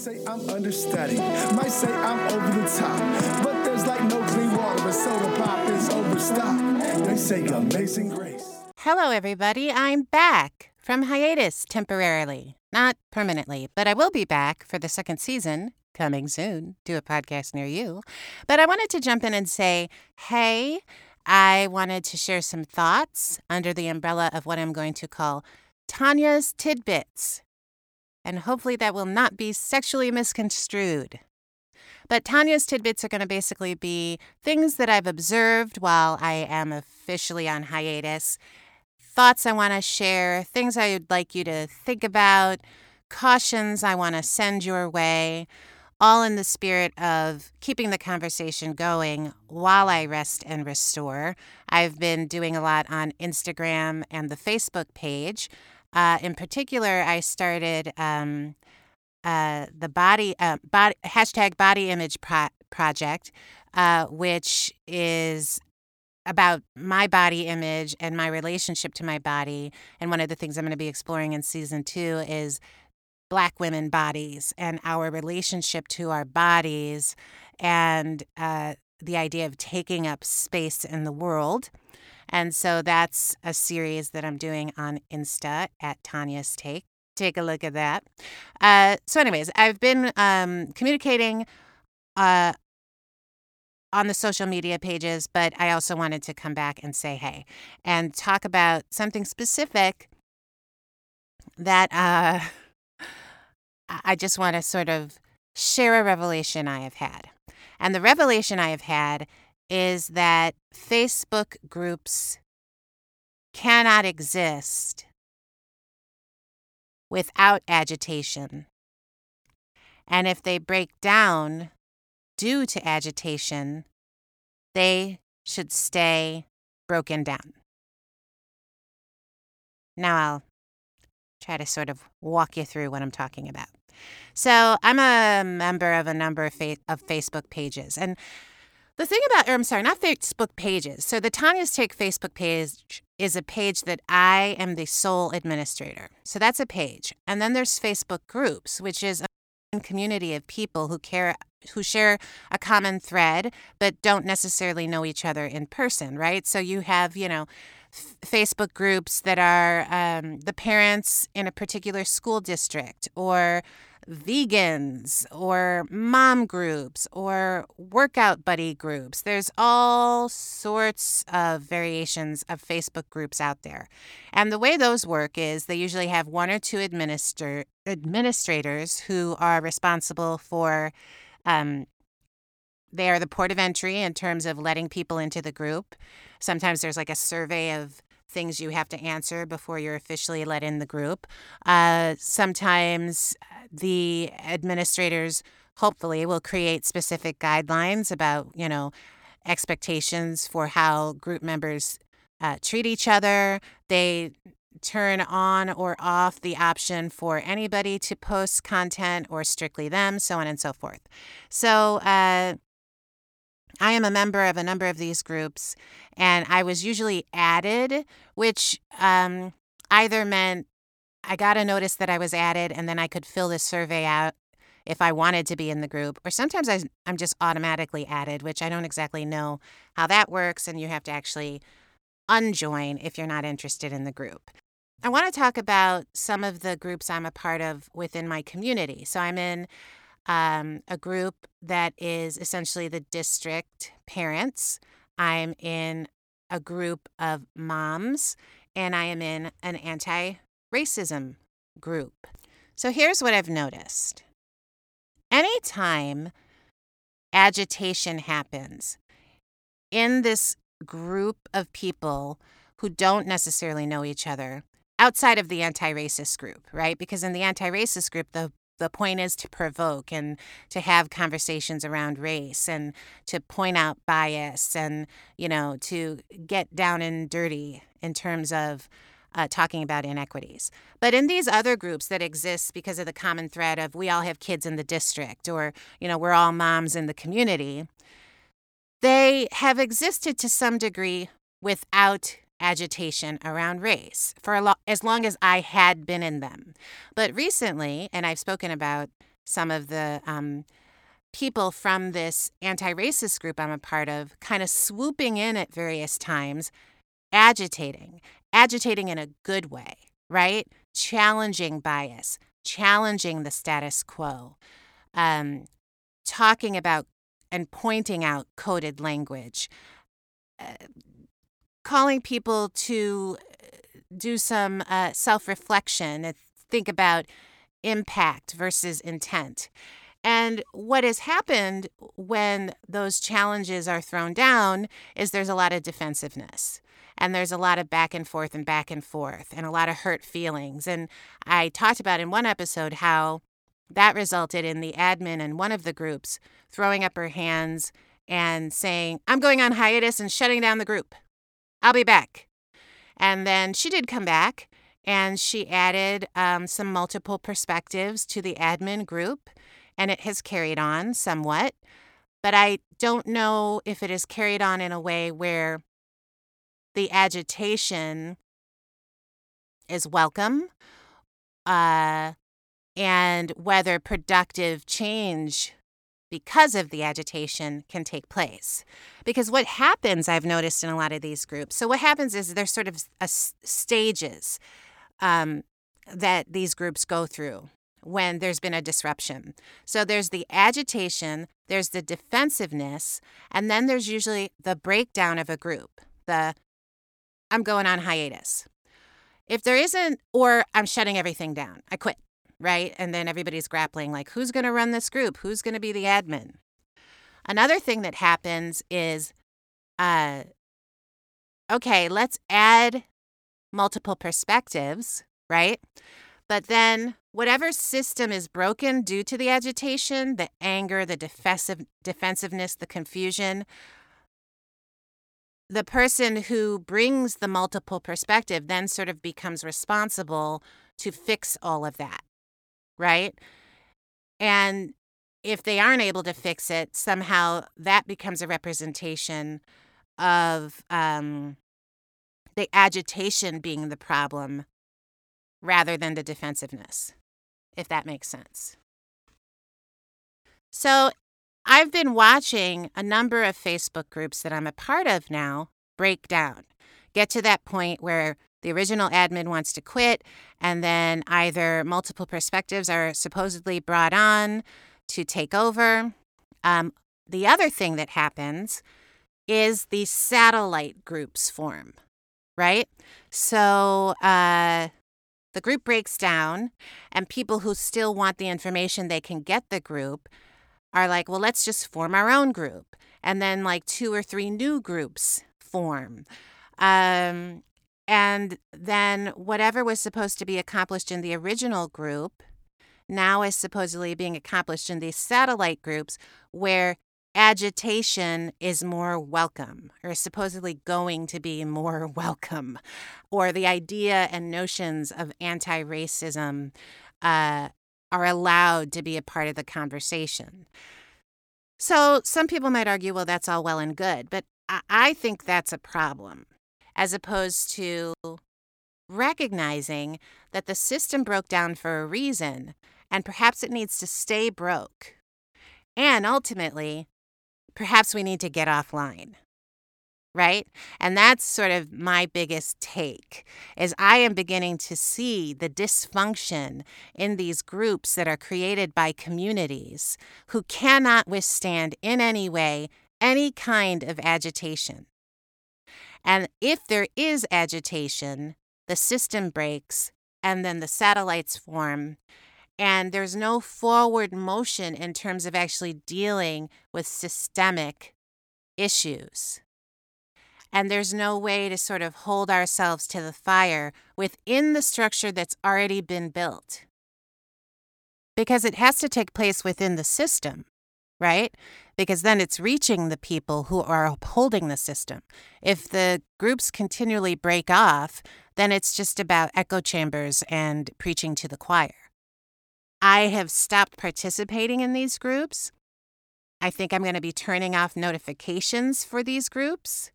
say I'm understudied, might say I'm over the top, but there's like no clean water, but soda pop is overstocked. They say amazing grace. Hello, everybody. I'm back from hiatus temporarily. Not permanently, but I will be back for the second season coming soon to a podcast near you. But I wanted to jump in and say, hey, I wanted to share some thoughts under the umbrella of what I'm going to call Tania's Tidbits. And hopefully that will not be sexually misconstrued. But Tania's tidbits are going to basically be things that I've observed while I am officially on hiatus, thoughts I want to share, things I would like you to think about, cautions I want to send your way, all in the spirit of keeping the conversation going while I rest and restore. I've been doing a lot on Instagram and the Facebook page. Uh, in particular, I started um, uh, the body, uh, body hashtag body image pro- project, uh, which is about my body image and my relationship to my body. And one of the things I'm going to be exploring in season two is Black women bodies and our relationship to our bodies and uh, the idea of taking up space in the world. And so that's a series that I'm doing on Insta at Tania's Take. Take a look at that. Uh, so, anyways, I've been um, communicating uh, on the social media pages, but I also wanted to come back and say hey and talk about something specific that uh, I just want to sort of share a revelation I have had. And the revelation I have had is that Facebook groups cannot exist without agitation. And if they break down due to agitation, they should stay broken down. Now I'll try to sort of walk you through what I'm talking about. So, I'm a member of a number of, fa- of Facebook pages, and the thing about, or I'm sorry, not Facebook pages. So the Tania's Take Facebook page is a page that I am the sole administrator. So that's a page. And then there's Facebook groups, which is a community of people who care who share a common thread but don't necessarily know each other in person, right? So you have, you know, Facebook groups that are um, the parents in a particular school district or vegans or mom groups or workout buddy groups. There's all sorts of variations of Facebook groups out there. And the way those work is they usually have one or two administer administrators who are responsible for um, they are the port of entry in terms of letting people into the group. Sometimes there's like a survey of things you have to answer before you're officially let in the group. Uh, sometimes the administrators hopefully will create specific guidelines about, you know, expectations for how group members uh, treat each other. They turn on or off the option for anybody to post content or strictly them, so on and so forth. So, uh, I am a member of a number of these groups, and I was usually added, which um, either meant I got a notice that I was added, and then I could fill this survey out if I wanted to be in the group, or sometimes I, I'm just automatically added, which I don't exactly know how that works, and you have to actually unjoin if you're not interested in the group. I want to talk about some of the groups I'm a part of within my community. So I'm in um, a group that is essentially the district parents. I'm in a group of moms, and I am in an anti racism group. So here's what I've noticed anytime agitation happens in this group of people who don't necessarily know each other outside of the anti racist group, right? Because in the anti racist group, the the point is to provoke and to have conversations around race and to point out bias and you know to get down and dirty in terms of uh, talking about inequities. But in these other groups that exist because of the common thread of we all have kids in the district or you know we're all moms in the community they have existed to some degree without agitation around race for lo- as long as I had been in them. But recently, and I've spoken about some of the um, people from this anti racist group I'm a part of kind of swooping in at various times, agitating, agitating in a good way, right? Challenging bias, challenging the status quo, um, talking about and pointing out coded language, uh, calling people to uh, do some uh, self reflection and think about impact versus intent. And what has happened when those challenges are thrown down is there's a lot of defensiveness and there's a lot of back and forth and back and forth and a lot of hurt feelings. And I talked about in one episode how that resulted in the admin in one of the groups throwing up her hands and saying, I'm going on hiatus and shutting down the group. I'll be back. And then she did come back and she added um, some multiple perspectives to the admin group and it has carried on somewhat. But I don't know if it has carried on in a way where the agitation is welcome uh, and whether productive change because of the agitation can take place. Because what happens, I've noticed in a lot of these groups, so what happens is there's sort of a stages um, that these groups go through when there's been a disruption. So there's the agitation, there's the defensiveness, and then there's usually the breakdown of a group. The I'm going on hiatus. If there isn't, or I'm shutting everything down, I quit, right? And then everybody's grappling like, who's going to run this group? Who's going to be the admin? Another thing that happens is, uh, okay, let's add multiple perspectives, right? But then whatever system is broken due to the agitation, the anger, the defensive defensiveness, the confusion, the person who brings the multiple perspective then sort of becomes responsible to fix all of that, right? And if they aren't able to fix it, somehow that becomes a representation of um, the agitation being the problem rather than the defensiveness, if that makes sense. So, I've been watching a number of Facebook groups that I'm a part of now break down, get to that point where the original admin wants to quit, and then either multiple perspectives are supposedly brought on to take over. Um, the other thing that happens is the satellite groups form, right? So, uh, the group breaks down, and people who still want the information they can get the group are like, well, let's just form our own group. And then, like, two or three new groups form. Um, and then, whatever was supposed to be accomplished in the original group now is supposedly being accomplished in these satellite groups where agitation is more welcome or is supposedly going to be more welcome, or the idea and notions of anti racism uh, are allowed to be a part of the conversation. So some people might argue, well, that's all well and good, but I, I think that's a problem, as opposed to recognizing that the system broke down for a reason and perhaps it needs to stay broke. And ultimately, perhaps we need to get offline right and that's sort of my biggest take is i am beginning to see the dysfunction in these groups that are created by communities who cannot withstand in any way any kind of agitation and if there is agitation the system breaks and then the satellites form and there's no forward motion in terms of actually dealing with systemic issues. And there's no way to sort of hold ourselves to the fire within the structure that's already been built. Because it has to take place within the system, right? Because then it's reaching the people who are upholding the system. If the groups continually break off, then it's just about echo chambers and preaching to the choir. I have stopped participating in these groups. I think I'm going to be turning off notifications for these groups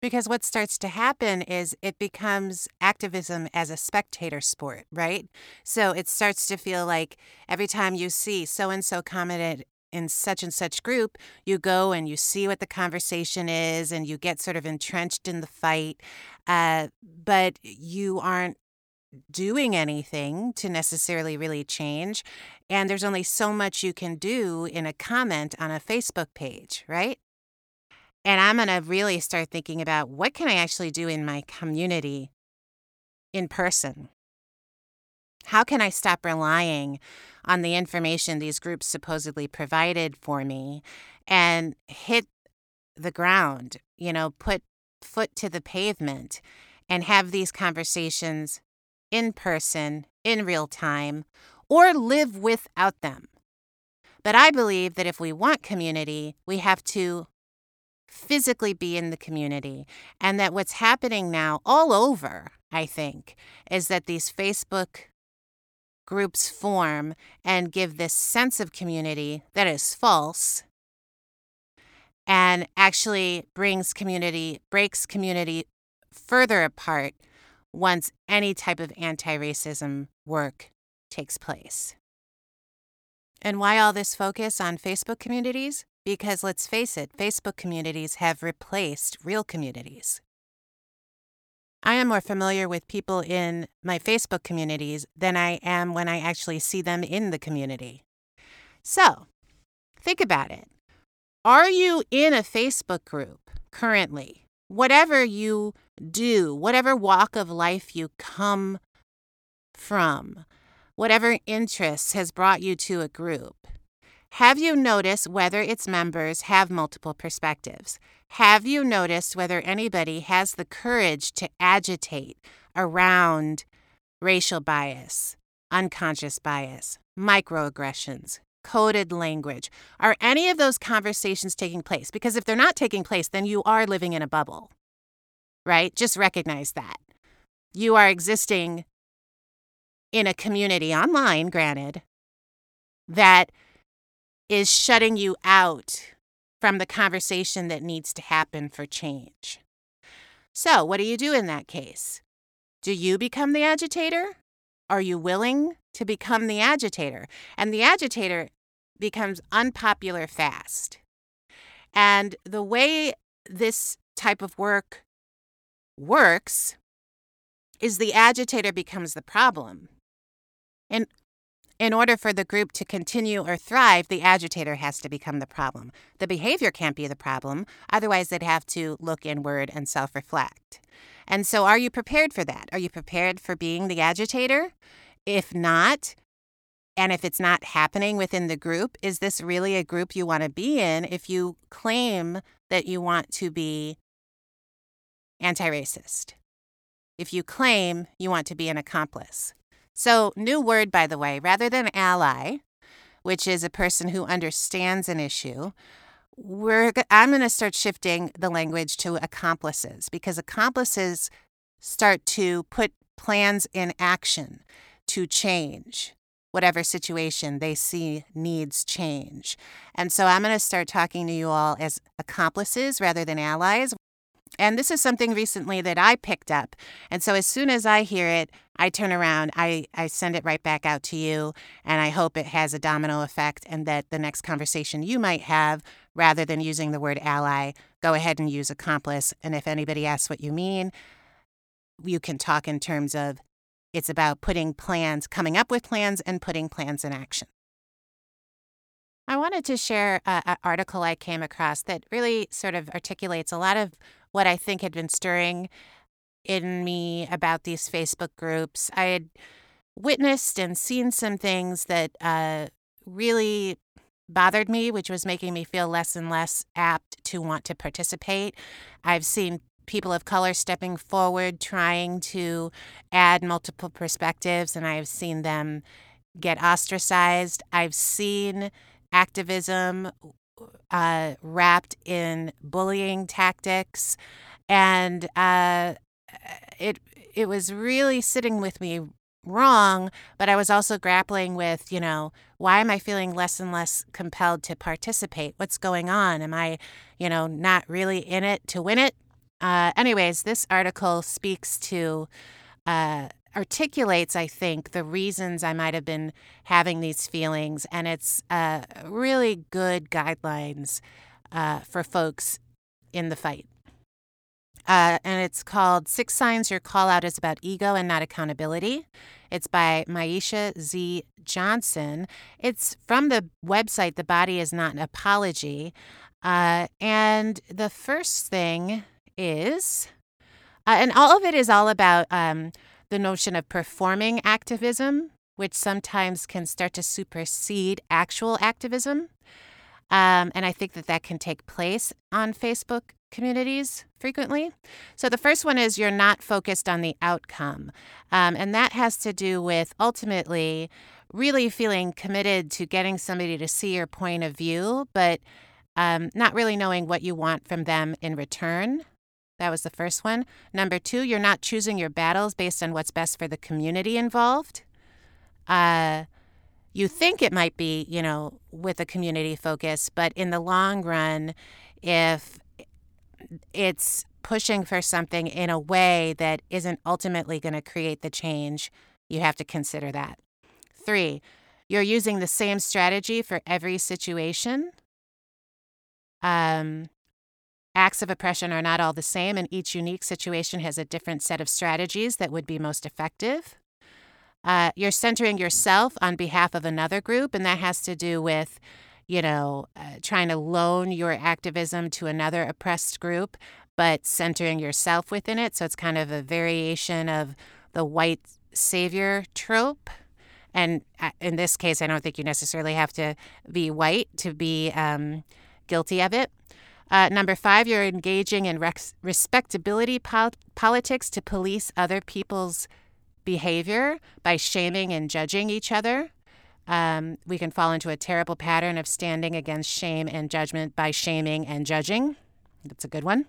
Because what starts to happen is it becomes activism as a spectator sport, right? So it starts to feel like every time you see so and so commented in such and such group, you go and you see what the conversation is and you get sort of entrenched in the fight. Uh, but you aren't doing anything to necessarily really change. And there's only so much you can do in a comment on a Facebook page, right? And I'm going to really start thinking about what can I actually do in my community in person? How can I stop relying on the information these groups supposedly provided for me and hit the ground, you know, put foot to the pavement and have these conversations in person, in real time, or live without them. But I believe that if we want community, we have to physically be in the community. And that what's happening now all over, I think, is that these Facebook groups form and give this sense of community that is false and actually brings community, breaks community further apart once any type of anti racism work takes place. And why all this focus on Facebook communities? Because let's face it, Facebook communities have replaced real communities. I am more familiar with people in my Facebook communities than I am when I actually see them in the community. So, think about it. Are you in a Facebook group currently? Whatever you do, whatever walk of life you come from, whatever interests has brought you to a group, have you noticed whether its members have multiple perspectives? Have you noticed whether anybody has the courage to agitate around racial bias, unconscious bias, microaggressions, coded language? Are any of those conversations taking place? Because if they're not taking place, then you are living in a bubble right? Just recognize that. You are existing in a community online, granted, that is shutting you out from the conversation that needs to happen for change. So, what do you do in that case? Do you become the agitator? Are you willing to become the agitator? And the agitator becomes unpopular fast. And the way this type of work works is the agitator becomes the problem. And in order for the group to continue or thrive, the agitator has to become the problem. The behavior can't be the problem, otherwise, they'd have to look inward and self reflect. And so, are you prepared for that? Are you prepared for being the agitator? If not, and if it's not happening within the group, is this really a group you want to be in if you claim that you want to be anti racist. If you claim you want to be an accomplice. So, new word, by the way, rather than ally, which is a person who understands an issue, we're, I'm going to start shifting the language to accomplices because accomplices start to put plans in action to change whatever situation they see needs change. And so I'm going to start talking to you all as accomplices rather than allies. And this is something recently that I picked up. And so as soon as I hear it, I turn around, I, I send it right back out to you, and I hope it has a domino effect and that the next conversation you might have, rather than using the word ally, go ahead and use accomplice. And if anybody asks what you mean, you can talk in terms of it's about putting plans, coming up with plans, and putting plans in action. I wanted to share an article I came across that really sort of articulates a lot of what I think had been stirring in me about these Facebook groups. I had witnessed and seen some things that uh, really bothered me, which was making me feel less and less apt to want to participate. I've seen people of color stepping forward, trying to add multiple perspectives, and I've seen them get ostracized. I've seen activism uh, wrapped in bullying tactics, and uh, it it was really sitting with me wrong. But I was also grappling with, you know, why am I feeling less and less compelled to participate? What's going on? Am I, you know, not really in it to win it? Uh, anyways, this article speaks to, uh, articulates, I think, the reasons I might have been having these feelings, and it's uh, really good guidelines uh, for folks in the fight. Uh, and it's called Six Signs Your Call Out is About Ego and Not Accountability. It's by Maisha Z. Johnson. It's from the website The Body is Not an Apology. Uh, and the first thing is, uh, and all of it is all about um, the notion of performing activism, which sometimes can start to supersede actual activism. Um, and I think that that can take place on Facebook communities frequently. So the first one is you're not focused on the outcome. Um, and that has to do with ultimately really feeling committed to getting somebody to see your point of view, but um, not really knowing what you want from them in return. That was the first one. Number two, you're not choosing your battles based on what's best for the community involved. Uh, you think it might be, you know, with a community focus, but in the long run, if it's pushing for something in a way that isn't ultimately going to create the change, you have to consider that. Three, you're using the same strategy for every situation. Um, acts of oppression are not all the same, and each unique situation has a different set of strategies that would be most effective. Uh, you're centering yourself on behalf of another group, and that has to do with, you know, uh, trying to loan your activism to another oppressed group, but centering yourself within it. So it's kind of a variation of the white savior trope. And uh, in this case, I don't think you necessarily have to be white to be um, guilty of it. Uh, number five, you're engaging in respectability pol- politics to police other people's behavior by shaming and judging each other. Um, we can fall into a terrible pattern of standing against shame and judgment by shaming and judging. That's a good one.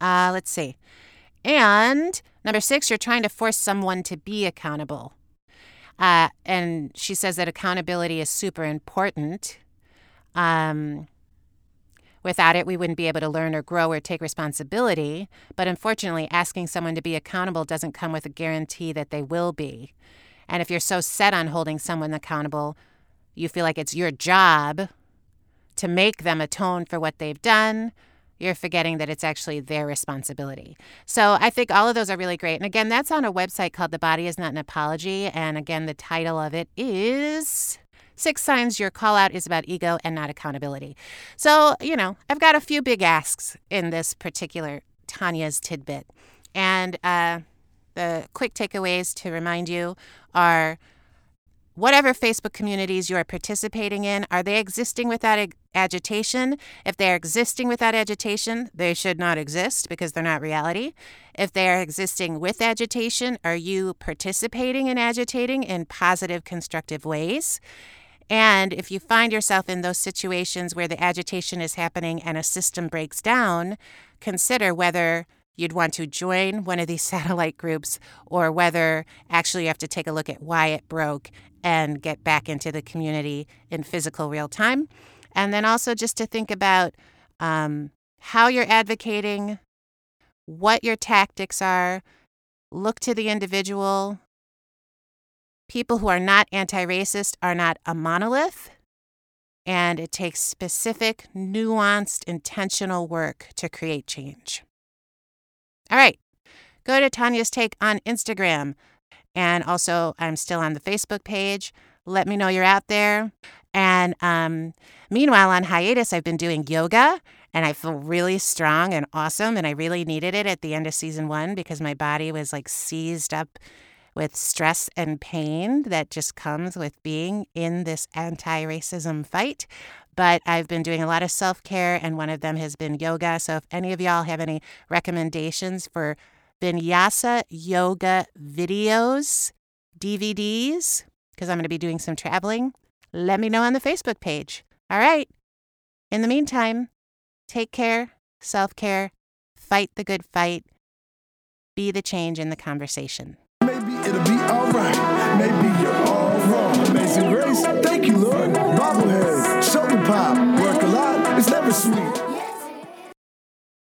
Uh, let's see. And number six, you're trying to force someone to be accountable. Uh, and she says that accountability is super important. Um, Without it, we wouldn't be able to learn or grow or take responsibility. But unfortunately, asking someone to be accountable doesn't come with a guarantee that they will be. And if you're so set on holding someone accountable, you feel like it's your job to make them atone for what they've done. You're forgetting that it's actually their responsibility. So I think all of those are really great. And again, that's on a website called The Body is Not an Apology. And again, the title of it is Six signs your call out is about ego and not accountability. So, you know, I've got a few big asks in this particular Tania's tidbit. And uh, the quick takeaways to remind you are whatever Facebook communities you are participating in, are they existing without ag- agitation? If they are existing without agitation, they should not exist because they're not reality. If they are existing with agitation, are you participating in agitating in positive, constructive ways? And if you find yourself in those situations where the agitation is happening and a system breaks down, consider whether you'd want to join one of these satellite groups or whether actually you have to take a look at why it broke and get back into the community in physical real time. And then also just to think about um, how you're advocating, what your tactics are, look to the individual, people who are not anti racist are not a monolith, and it takes specific, nuanced, intentional work to create change. All right, go to Tania's Take on Instagram. And also, I'm still on the Facebook page. Let me know you're out there. And um, meanwhile, on hiatus, I've been doing yoga and I feel really strong and awesome. And I really needed it at the end of season one because my body was like seized up with stress and pain that just comes with being in this anti racism fight. But I've been doing a lot of self care, and one of them has been yoga. So if any of y'all have any recommendations for vinyasa yoga videos, DVDs, because I'm going to be doing some traveling, let me know on the Facebook page. All right. In the meantime, take care, self care, fight the good fight, be the change in the conversation. Maybe you're all wrong. Amazing grace, thank you, Lord. Bobblehead, shoulder pop, work a lot, it's never sweet.